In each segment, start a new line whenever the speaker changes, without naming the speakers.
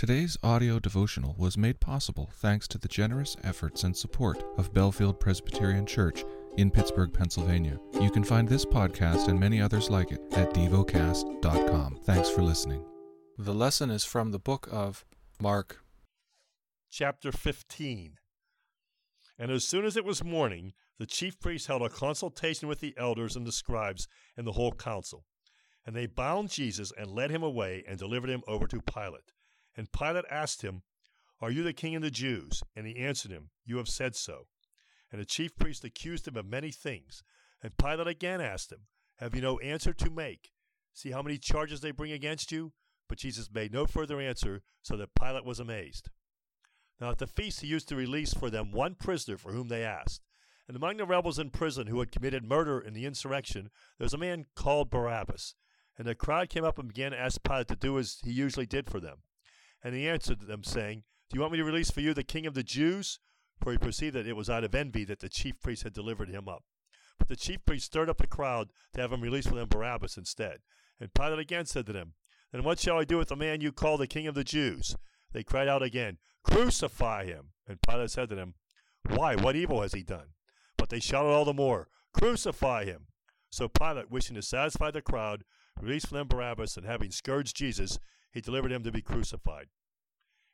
Today's audio devotional was made possible thanks to the generous efforts and support of Bellefield Presbyterian Church in Pittsburgh, Pennsylvania. You can find this podcast and many others like it at devocast.com. Thanks for listening. The lesson is from the book of Mark,
chapter 15. And as soon as it was morning, the chief priests held a consultation with the elders and the scribes and the whole council. And they bound Jesus and led him away and delivered him over to Pilate. And Pilate asked him, Are you the king of the Jews? And he answered him, You have said so. And the chief priest accused him of many things. And Pilate again asked him, Have you no answer to make? See how many charges they bring against you? But Jesus made no further answer, so that Pilate was amazed. Now at the feast he used to release for them one prisoner for whom they asked. And among the rebels in prison who had committed murder in the insurrection, there was a man called Barabbas. And the crowd came up and began to ask Pilate to do as he usually did for them. And he answered them, saying, Do you want me to release for you the king of the Jews? For he perceived that it was out of envy that the chief priests had delivered him up. But the chief priests stirred up the crowd to have him release for them Barabbas instead. And Pilate again said to them, Then what shall I do with the man you call the king of the Jews? They cried out again, Crucify him! And Pilate said to them, Why, what evil has he done? But they shouted all the more, Crucify him! So Pilate, wishing to satisfy the crowd, released for them Barabbas, and having scourged Jesus, he delivered him to be crucified.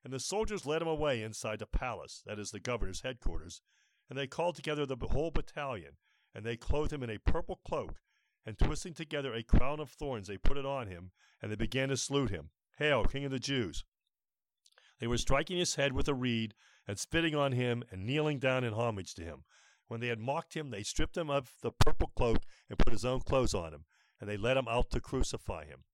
And the soldiers led him away inside the palace, that is the governor's headquarters, and they called together the whole battalion, and they clothed him in a purple cloak, and twisting together a crown of thorns, they put it on him, and they began to salute him. Hail, King of the Jews! They were striking his head with a reed, and spitting on him, and kneeling down in homage to him. When they had mocked him, they stripped him of the purple cloak, and put his own clothes on him, and they led him out to crucify him.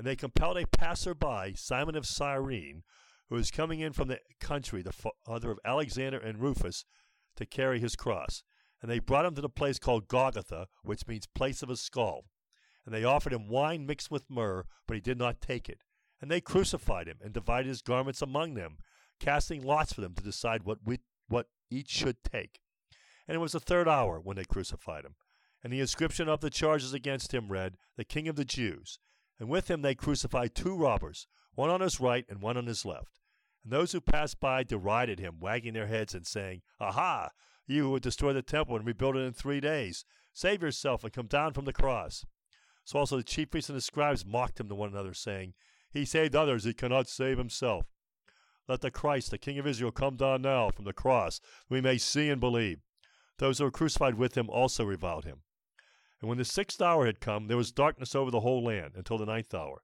And they compelled a passer-by, Simon of Cyrene, who was coming in from the country, the father of Alexander and Rufus, to carry his cross. And they brought him to the place called Golgotha, which means place of a skull. And they offered him wine mixed with myrrh, but he did not take it. And they crucified him, and divided his garments among them, casting lots for them to decide what, we, what each should take. And it was the third hour when they crucified him. And the inscription of the charges against him read, The King of the Jews. And with him they crucified two robbers, one on his right and one on his left. And those who passed by derided him, wagging their heads and saying, Aha! You who would destroy the temple and rebuild it in three days, save yourself and come down from the cross. So also the chief priests and the scribes mocked him to one another, saying, He saved others, he cannot save himself. Let the Christ, the King of Israel, come down now from the cross, that we may see and believe. Those who were crucified with him also reviled him. And when the sixth hour had come, there was darkness over the whole land until the ninth hour.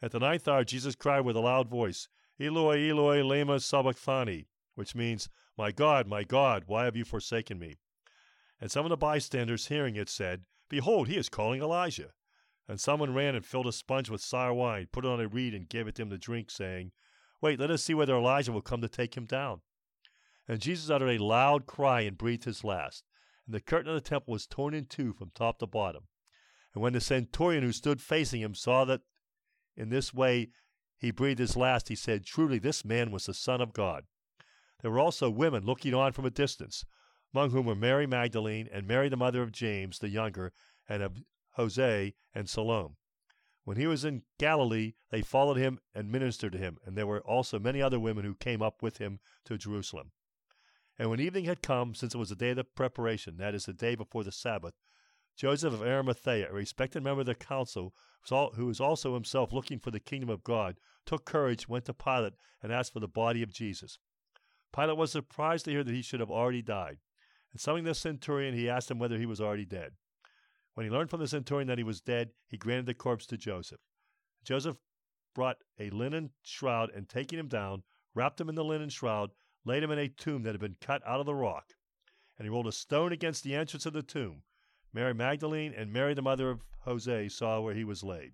At the ninth hour, Jesus cried with a loud voice, Eloi, Eloi, lema sabachthani, which means, My God, my God, why have you forsaken me? And some of the bystanders, hearing it, said, Behold, he is calling Elijah. And someone ran and filled a sponge with sour wine, put it on a reed, and gave it to him to drink, saying, Wait, let us see whether Elijah will come to take him down. And Jesus uttered a loud cry and breathed his last and the curtain of the temple was torn in two from top to bottom. And when the centurion who stood facing him saw that in this way he breathed his last, he said, Truly, this man was the Son of God. There were also women looking on from a distance, among whom were Mary Magdalene, and Mary the mother of James the younger, and of Jose and Salome. When he was in Galilee, they followed him and ministered to him, and there were also many other women who came up with him to Jerusalem. And when evening had come, since it was the day of the preparation, that is, the day before the Sabbath, Joseph of Arimathea, a respected member of the council, who was also himself looking for the kingdom of God, took courage, went to Pilate, and asked for the body of Jesus. Pilate was surprised to hear that he should have already died. And summoning the centurion, he asked him whether he was already dead. When he learned from the centurion that he was dead, he granted the corpse to Joseph. Joseph brought a linen shroud, and taking him down, wrapped him in the linen shroud, laid him in a tomb that had been cut out of the rock. And he rolled a stone against the entrance of the tomb. Mary Magdalene and Mary, the mother of Jose, saw where he was laid.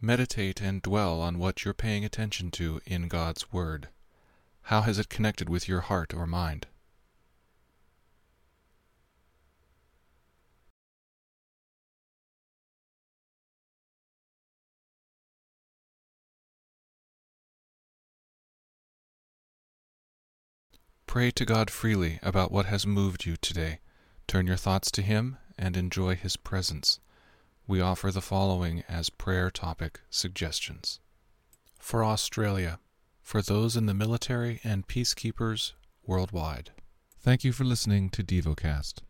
Meditate and dwell on what you're paying attention to in God's Word. How has it connected with your heart or mind? Pray to God freely about what has moved you today. Turn your thoughts to Him and enjoy His presence. we offer the following as prayer topic suggestions. For Australia, for those in the military and peacekeepers worldwide. Thank you for listening to DevoCast.